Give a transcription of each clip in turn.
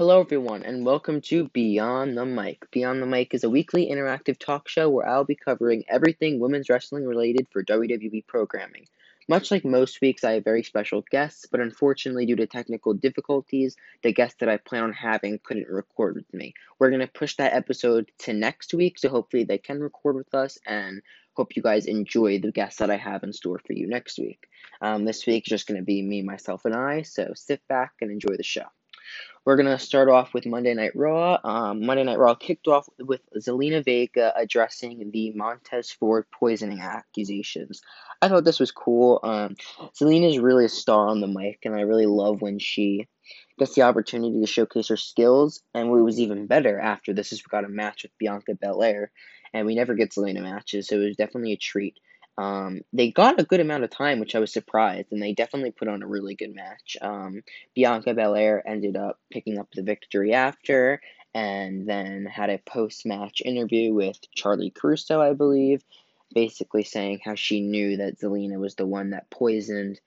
Hello, everyone, and welcome to Beyond the Mic. Beyond the Mic is a weekly interactive talk show where I'll be covering everything women's wrestling related for WWE programming. Much like most weeks, I have very special guests, but unfortunately, due to technical difficulties, the guest that I plan on having couldn't record with me. We're going to push that episode to next week, so hopefully they can record with us, and hope you guys enjoy the guests that I have in store for you next week. Um, this week is just going to be me, myself, and I, so sit back and enjoy the show. We're going to start off with Monday Night Raw. Um, Monday Night Raw kicked off with Zelina Vega addressing the Montez Ford poisoning accusations. I thought this was cool. Um, Zelina is really a star on the mic, and I really love when she gets the opportunity to showcase her skills. And what was even better after this is we got a match with Bianca Belair, and we never get Zelina matches, so it was definitely a treat. Um, they got a good amount of time, which I was surprised, and they definitely put on a really good match. Um, Bianca Belair ended up picking up the victory after, and then had a post match interview with Charly Caruso, I believe, basically saying how she knew that Zelina was the one that poisoned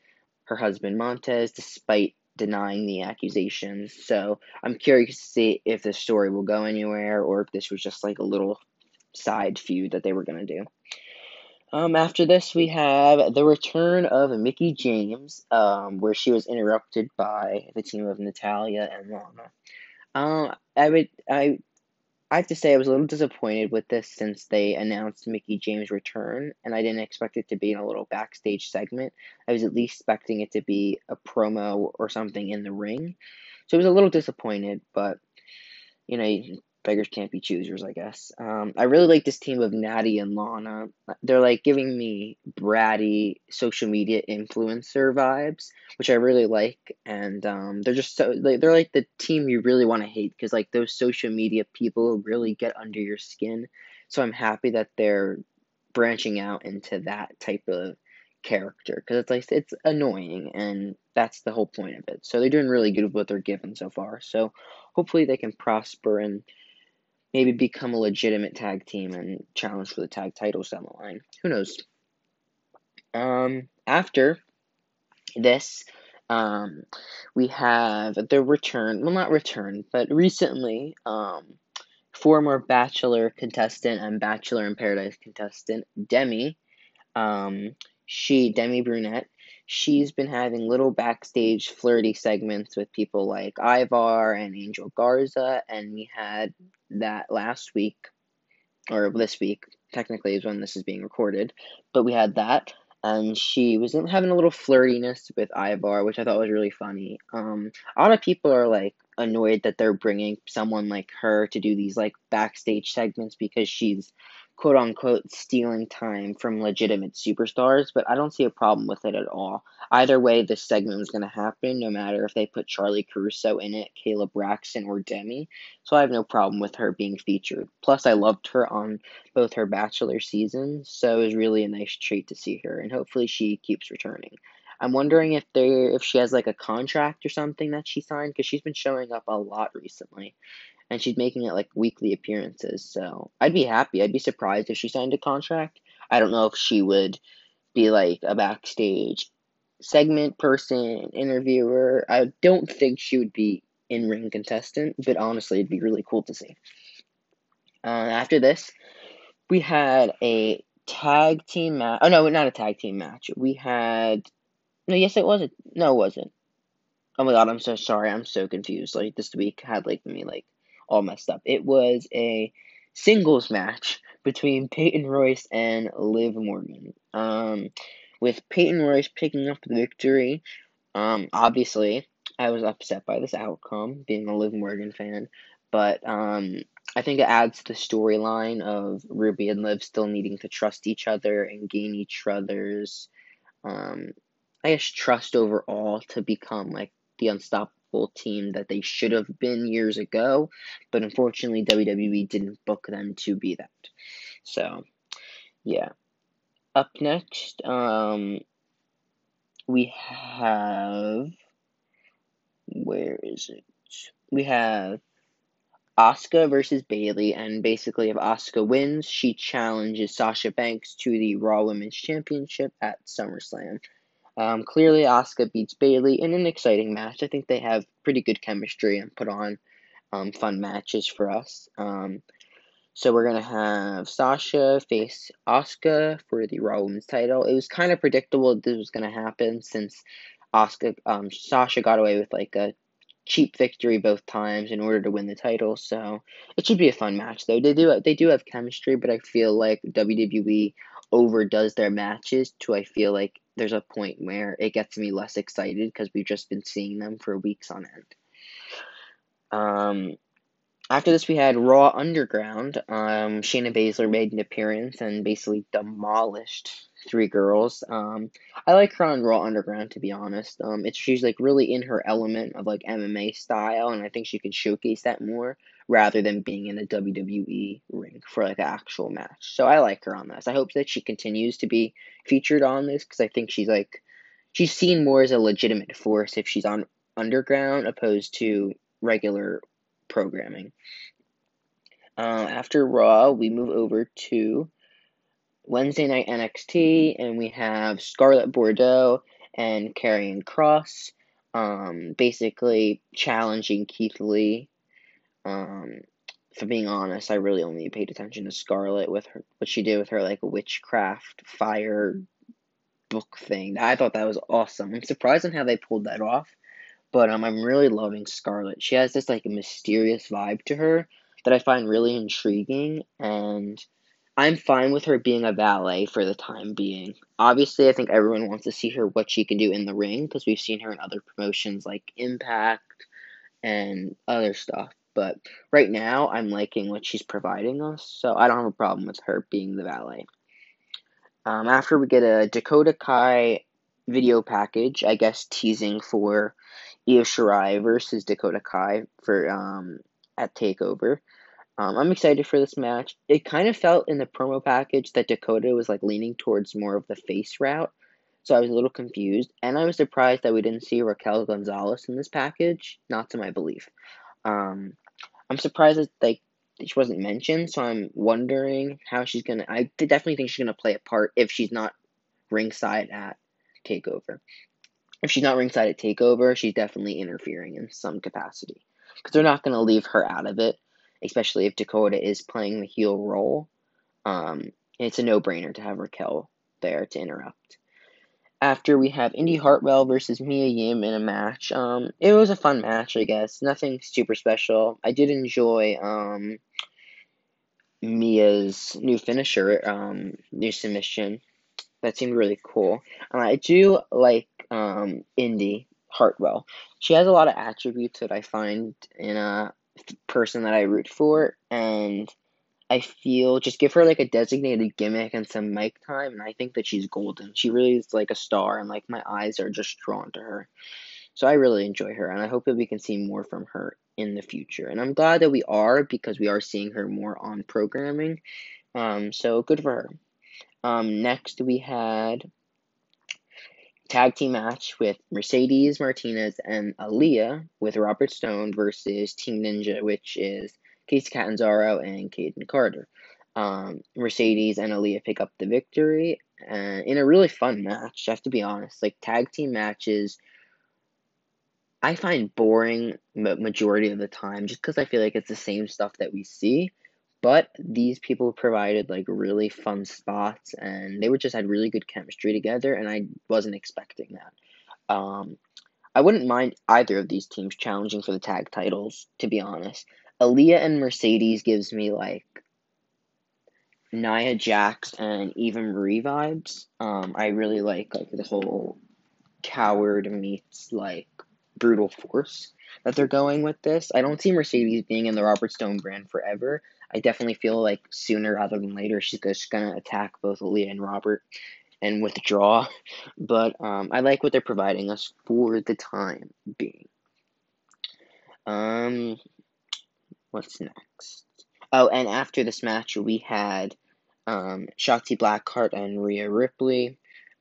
her husband Montez, despite denying the accusations. So I'm curious to see if this story will go anywhere or if this was just like a little side feud that they were going to do. Um, after this, we have the return of Mickie James, um, where she was interrupted by the team of Natalya and Lana. Um, I would, I, I have to say I was a little disappointed with this since they announced Mickie James' return, and I didn't expect it to be in a little backstage segment. I was at least expecting it to be a promo or something in the ring, so I was a little disappointed. But you know, beggars can't be choosers, I guess. Um, I really like this team of Natty and Lana. They're like giving me bratty social media influencer vibes, which I really like. And um, they're just so like, they're like the team you really want to hate because like those social media people really get under your skin. So I'm happy that they're branching out into that type of character because it's like it's annoying and that's the whole point of it. So they're doing really good with what they're given so far. So hopefully they can prosper and maybe become a legitimate tag team and challenge for the tag titles down the line. Who knows? Um, after this, um, we have the return. Well, not return, but recently, um, former Bachelor contestant and Bachelor in Paradise contestant Demi. Um, she Demi Burnett she's been having little backstage flirty segments with people like Ivar and Angel Garza, and we had that last week, or this week, technically is when this is being recorded, but we had that, and she was having a little flirtiness with Ivar, which I thought was really funny. Um, a lot of people are like annoyed that they're bringing someone like her to do these like backstage segments because she's quote unquote stealing time from legitimate superstars, but I don't see a problem with it at all. Either way, this segment was going to happen, no matter if they put Charly Caruso in it, Kayla Braxton, or Demi. So I have no problem with her being featured. Plus, I loved her on both her Bachelor seasons, so it was really a nice treat to see her, and hopefully she keeps returning. I'm wondering if there if she has like a contract or something that she signed because she's been showing up a lot recently and she's making it like weekly appearances. So I'd be happy. I'd be surprised if she signed a contract. I don't know if she would be like a backstage segment person, interviewer. I don't think she would be in ring contestant, but honestly, it'd be really cool to see. Uh, after this, we had a tag team match. Oh no, not a tag team match. We had no. Yes, it was. A, no, it wasn't. Oh my god, I'm so sorry. I'm so confused. Like this week had like me like all messed up. It was a singles match between Peyton Royce and Liv Morgan. Um, with Peyton Royce picking up the victory. Um, obviously, I was upset by this outcome, being a Liv Morgan fan, but um, I think it adds to the storyline of Ruby and Liv still needing to trust each other and gain each other's, um, I guess, trust overall to become like the unstoppable team that they should have been years ago, but unfortunately, WWE didn't book them to be that. So, yeah. Up next, um, we have. Where is it? We have Asuka versus Bayley, and basically, if Asuka wins, she challenges Sasha Banks to the Raw Women's Championship at SummerSlam. Um, clearly, Asuka beats Bayley in an exciting match. I think they have pretty good chemistry and put on um, fun matches for us. Um, so we're gonna have Sasha face Asuka for the Raw Women's title. It was kind of predictable this was gonna happen since Asuka, um, Sasha got away with like a cheap victory both times in order to win the title. So it should be a fun match though. They do they do have chemistry, but I feel like WWE overdoes their matches to I feel like there's a point where it gets me less excited because we've just been seeing them for weeks on end. Um, after this, we had Raw Underground. Um, Shayna Baszler made an appearance and basically demolished three girls. Um, I like her on Raw Underground to be honest. Um, it's she's like really in her element of like MMA style, and I think she can showcase that more rather than being in a WWE ring for like an actual match. So I like her on this. I hope that she continues to be featured on this because I think she's like she's seen more as a legitimate force if she's on Underground opposed to regular programming. Uh, after Raw, we move over to Wednesday night NXT, and we have Scarlett Bordeaux and Karrion Kross, um, basically challenging Keith Lee. Um, for being honest, I really only paid attention to Scarlett with her what she did with her like witchcraft fire book thing. I thought that was awesome. I'm surprised on how they pulled that off. But um, I'm really loving Scarlett. She has this like mysterious vibe to her that I find really intriguing, and I'm fine with her being a valet for the time being. Obviously, I think everyone wants to see her what she can do in the ring because we've seen her in other promotions like Impact and other stuff. But right now, I'm liking what she's providing us, so I don't have a problem with her being the valet. Um, after we get a Dakota Kai video package, I guess teasing for Io Shirai versus Dakota Kai for um at Takeover. Um, I'm excited for this match. It kind of felt in the promo package that Dakota was like leaning towards more of the face route, so I was a little confused, and I was surprised that we didn't see Raquel Gonzalez in this package. Not to my belief. Um, I'm surprised that like she wasn't mentioned, so I'm wondering how she's gonna. I definitely think she's gonna play a part if she's not ringside at Takeover if she's not ringside at Takeover, she's definitely interfering in some capacity. Because they're not going to leave her out of it, especially if Dakota is playing the heel role. Um, it's a no brainer to have Raquel there to interrupt. After we have Indi Hartwell versus Mia Yim in a match. Um, it was a fun match, I guess. Nothing super special. I did enjoy um, Mia's new finisher, um, new submission. That seemed really cool. And I do like um, Indi Hartwell. She has a lot of attributes that I find in a person that I root for, and I feel just give her like a designated gimmick and some mic time, and I think that she's golden. She really is like a star, and like my eyes are just drawn to her. So I really enjoy her, and I hope that we can see more from her in the future. And I'm glad that we are because we are seeing her more on programming. Um, so good for her. Um, next we had tag team match with Mercedes Martinez and Aliyah with Robert Stone versus Team Ninja, which is Kacy Catanzaro and Kayden Carter. Um, Mercedes and Aliyah pick up the victory uh, in a really fun match. I have to be honest, like tag team matches, I find boring majority of the time just because I feel like it's the same stuff that we see. But these people provided like really fun spots and they were just had really good chemistry together and I wasn't expecting that. Um, I wouldn't mind either of these teams challenging for the tag titles, to be honest. Aliyah and Mercedes gives me like Nia Jax and Eva Marie vibes. Um, I really like like the whole coward meets like brutal force that they're going with this. I don't see Mercedes being in the Robert Stone brand forever. I definitely feel like sooner rather than later she's just gonna attack both Leah and Robert and withdraw. But um, I like what they're providing us for the time being. Um, what's next? Oh, and after this match, we had um, Shotzi Blackheart and Rhea Ripley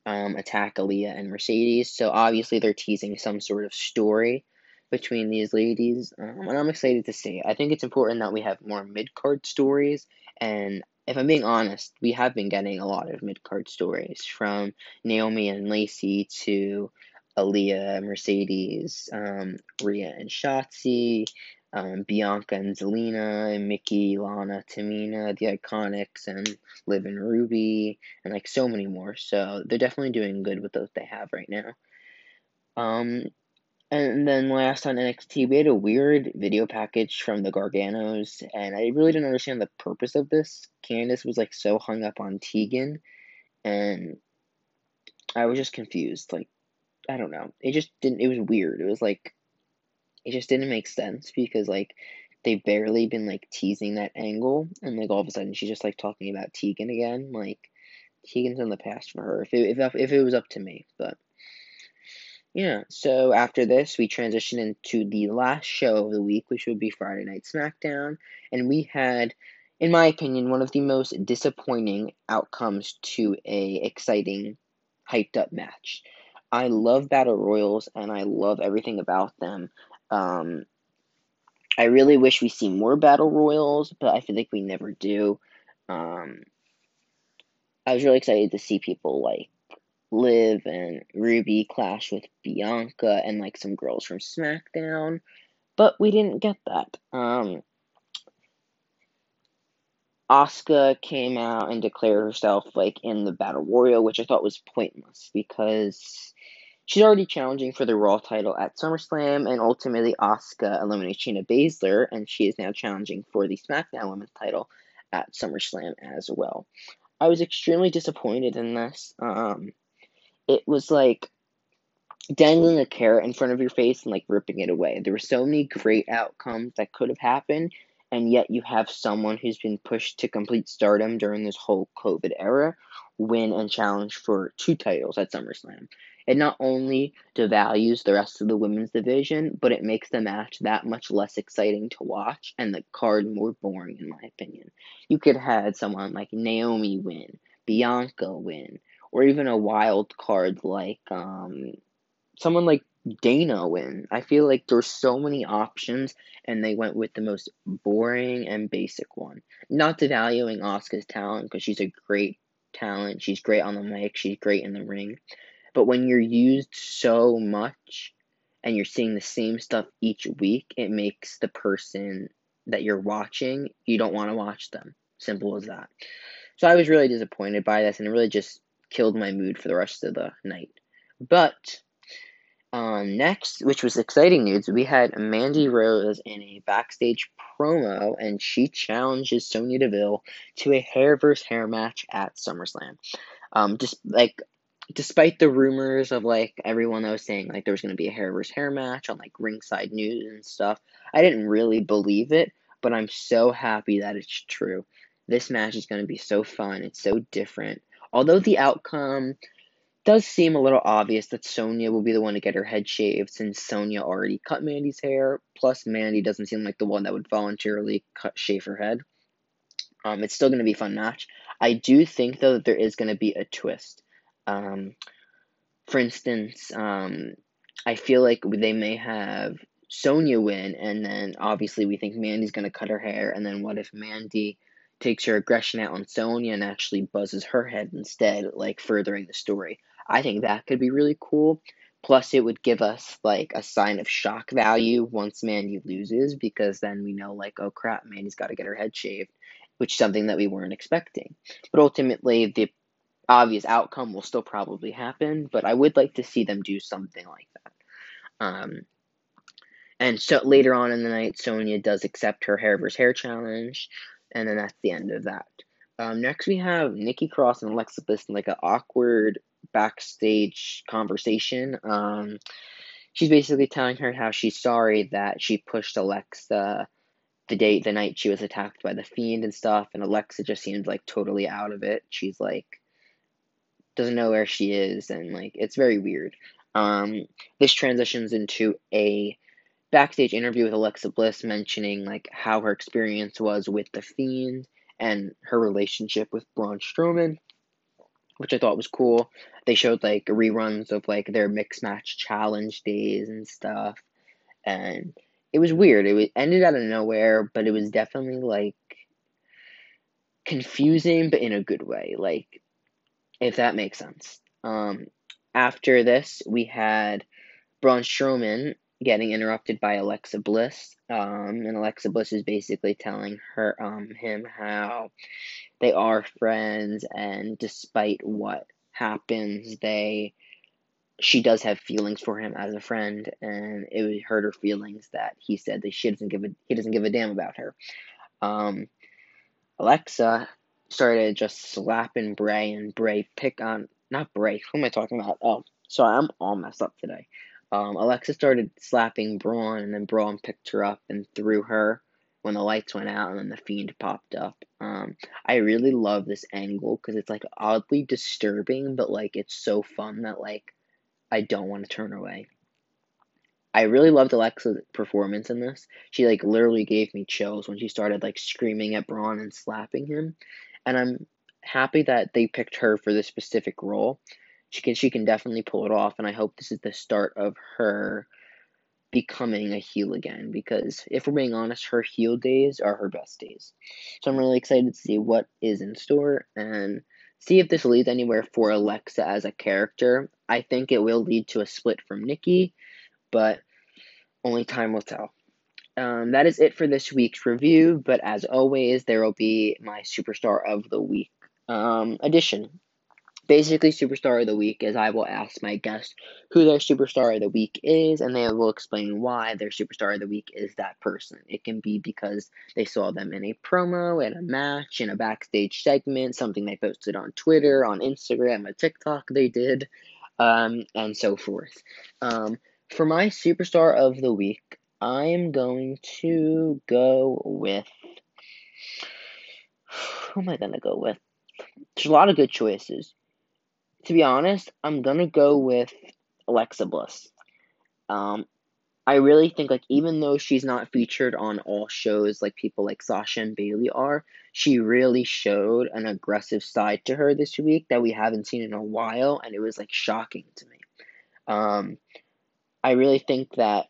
um, attack Aliyah and Mercedes. So obviously they're teasing some sort of story between these ladies, um, and I'm excited to see. I think it's important that we have more mid card stories, and if I'm being honest, we have been getting a lot of mid card stories from Naomi and Lacey to Aliyah, Mercedes, um, Rhea and Shotzi, um, Bianca and Zelina, and Mickie, Lana, Tamina, the Iconics, and Liv and Ruby, and like so many more. So they're definitely doing good with what they have right now. Um, and then last on NXT, we had a weird video package from the Garganos, and I really didn't understand the purpose of this. Candice was like so hung up on Tegan, and I was just confused. Like, I don't know. It just didn't. It was weird. It was like, it just didn't make sense because like they've barely been like teasing that angle, and like all of a sudden she's just like talking about Tegan again. Like, Tegan's in the past for her. If it if if it was up to me, but yeah, so after this, we transition into the last show of the week, which would be Friday Night SmackDown. And we had, in my opinion, one of the most disappointing outcomes to a exciting, hyped up match. I love Battle Royals and I love everything about them. Um, I really wish we see more Battle Royals, but I feel like we never do. Um, I was really excited to see people like Liv and Ruby clash with Bianca and like some girls from SmackDown, but we didn't get that. Um, Asuka came out and declared herself like in the Battle Royal, which I thought was pointless because she's already challenging for the Raw title at SummerSlam, and ultimately Asuka eliminates Shayna Baszler, and she is now challenging for the SmackDown Women's title at SummerSlam as well. I was extremely disappointed in this. Um, it was like dangling a carrot in front of your face and like ripping it away. There were so many great outcomes that could have happened, and yet you have someone who's been pushed to complete stardom during this whole COVID era win and challenge for two titles at SummerSlam. It not only devalues the rest of the women's division, but it makes the match that much less exciting to watch and the card more boring, in my opinion. You could have had someone like Naomi win, Bianca win, or even a wild card like um, someone like Dana win. I feel like there's so many options, and they went with the most boring and basic one. Not devaluing Asuka's talent because she's a great talent. She's great on the mic. She's great in the ring. But when you're used so much and you're seeing the same stuff each week, it makes the person that you're watching, you don't want to watch them. Simple as that. So I was really disappointed by this and it really just killed my mood for the rest of the night. But um, next, which was exciting news, we had Mandy Rose in a backstage promo, and she challenges Sonya Deville to a hair versus hair match at SummerSlam. Um, just like, despite the rumors of like everyone that was saying like there was going to be a hair versus hair match on like Ringside News and stuff, I didn't really believe it, but I'm so happy that it's true. This match is going to be so fun. It's so different. Although the outcome does seem a little obvious that Sonya will be the one to get her head shaved since Sonya already cut Mandy's hair, plus Mandy doesn't seem like the one that would voluntarily cut shave her head. Um, it's still going to be a fun match. I do think though that there is going to be a twist. Um, for instance, um, I feel like they may have Sonya win, and then obviously we think Mandy's going to cut her hair, and then what if Mandy takes her aggression out on Sonya and actually buzzes her head instead, like furthering the story. I think that could be really cool. Plus, it would give us like a sign of shock value once Mandy loses, because then we know, like, oh crap, Mandy's got to get her head shaved, which is something that we weren't expecting. But ultimately, the obvious outcome will still probably happen, but I would like to see them do something like that. Um, and so later on in the night, Sonya does accept her hair versus hair challenge and then that's the end of that. Um, next, we have Nikki Cross and Alexa Bliss in like an awkward backstage conversation. Um, she's basically telling her how she's sorry that she pushed Alexa the day the night she was attacked by the fiend and stuff, and Alexa just seems like totally out of it. She's like doesn't know where she is, and like it's very weird. Um, this transitions into a backstage interview with Alexa Bliss mentioning like how her experience was with the Fiend and her relationship with Braun Strowman, which I thought was cool. They showed like reruns of like their mixed match challenge days and stuff, and it was weird. It ended out of nowhere, but it was definitely like confusing, but in a good way. Like, if that makes sense. Um, after this, we had Braun Strowman getting interrupted by Alexa Bliss. Um, and Alexa Bliss is basically telling her um him how they are friends and despite what happens they she does have feelings for him as a friend and it hurt her feelings that he said that she doesn't give a he doesn't give a damn about her. Um, Alexa started just slapping Bray and Bray pick on not Bray, who am I talking about? Oh, sorry, I'm all messed up today. Um, Alexa started slapping Braun, and then Braun picked her up and threw her when the lights went out, and then the Fiend popped up. Um, I really love this angle because it's like oddly disturbing, but like it's so fun that like I don't want to turn away. I really loved Alexa's performance in this. She like literally gave me chills when she started like screaming at Braun and slapping him, and I'm happy that they picked her for this specific role. She can she can definitely pull it off, and I hope this is the start of her becoming a heel again. Because if we're being honest, her heel days are her best days. So I'm really excited to see what is in store and see if this leads anywhere for Alexa as a character. I think it will lead to a split from Nikki, but only time will tell. Um, that is it for this week's review, but as always, there will be my superstar of the week um, edition. Basically, superstar of the week is I will ask my guest who their superstar of the week is, and they will explain why their superstar of the week is that person. It can be because they saw them in a promo, in a match, in a backstage segment, something they posted on Twitter, on Instagram, a TikTok they did, um, and so forth. Um, for my superstar of the week, I am going to go with. Who am I going to go with? There's a lot of good choices. To be honest, I'm to go with Alexa Bliss. Um, I really think like even though she's not featured on all shows like people like Sasha and Bayley are, she really showed an aggressive side to her this week that we haven't seen in a while, and it was like shocking to me. Um, I really think that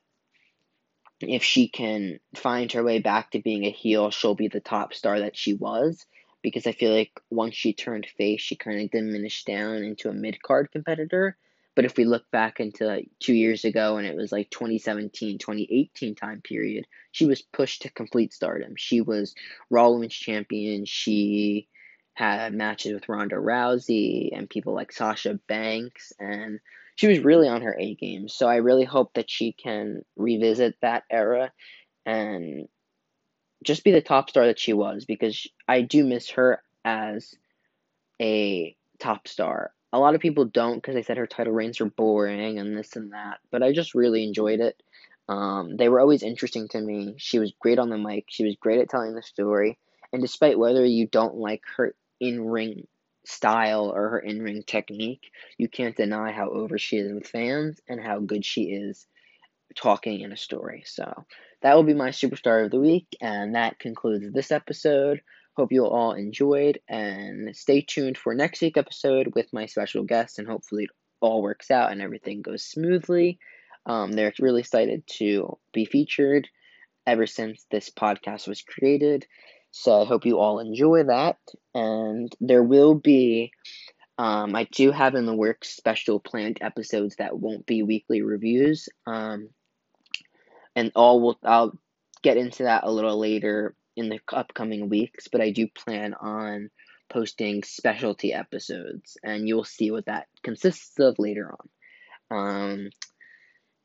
if she can find her way back to being a heel, she'll be the top star that she was. Because I feel like once she turned face, she kind of diminished down into a mid card competitor. But if we look back into like two years ago and it was like 2017, 2018 time period, she was pushed to complete stardom. She was Raw Women's Champion. She had matches with Ronda Rousey and people like Sasha Banks and she was really on her A game. So I really hope that she can revisit that era and just be the top star that she was because I do miss her as a top star. A lot of people don't because they said her title reigns are boring and this and that, but I just really enjoyed it. Um, they were always interesting to me. She was great on the mic. She was great at telling the story. And despite whether you don't like her in ring style or her in ring technique, you can't deny how over she is with fans and how good she is talking in a story. So that will be my superstar of the week, and that concludes this episode. Hope you all enjoyed, and stay tuned for next week's episode with my special guest, and hopefully it all works out and everything goes smoothly. Um, they're really excited to be featured ever since this podcast was created. So I hope you all enjoy that. And there will be, um, I do have in the works special planned episodes that won't be weekly reviews. Um, and all will I'll get into that a little later in the upcoming weeks. But I do plan on posting specialty episodes, and you'll see what that consists of later on. Um,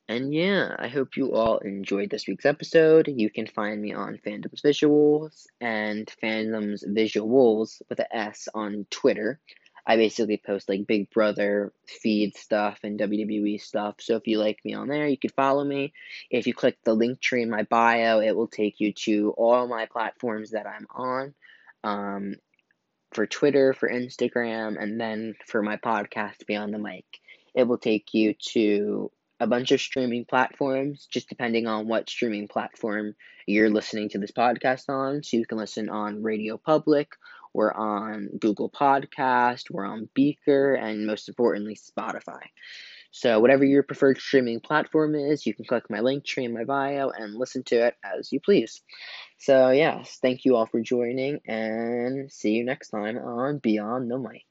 and yeah, I hope you all enjoyed this week's episode. You can find me on Fandoms Visuals and Fandoms Visuals with an S on Twitter. I basically post like Big Brother feed stuff and WWE stuff. So if you like me on there, you can follow me. If you click the link tree in my bio, it will take you to all my platforms that I'm on. Um, for Twitter, for Instagram, and then for my podcast, Beyond the Mic. It will take you to a bunch of streaming platforms, just depending on what streaming platform you're listening to this podcast on. So you can listen on Radio Public, we're on Google Podcast, we're on Breaker, and most importantly, Spotify. So whatever your preferred streaming platform is, you can click my link tree in my bio and listen to it as you please. So yes, thank you all for joining and see you next time on Beyond the Mic.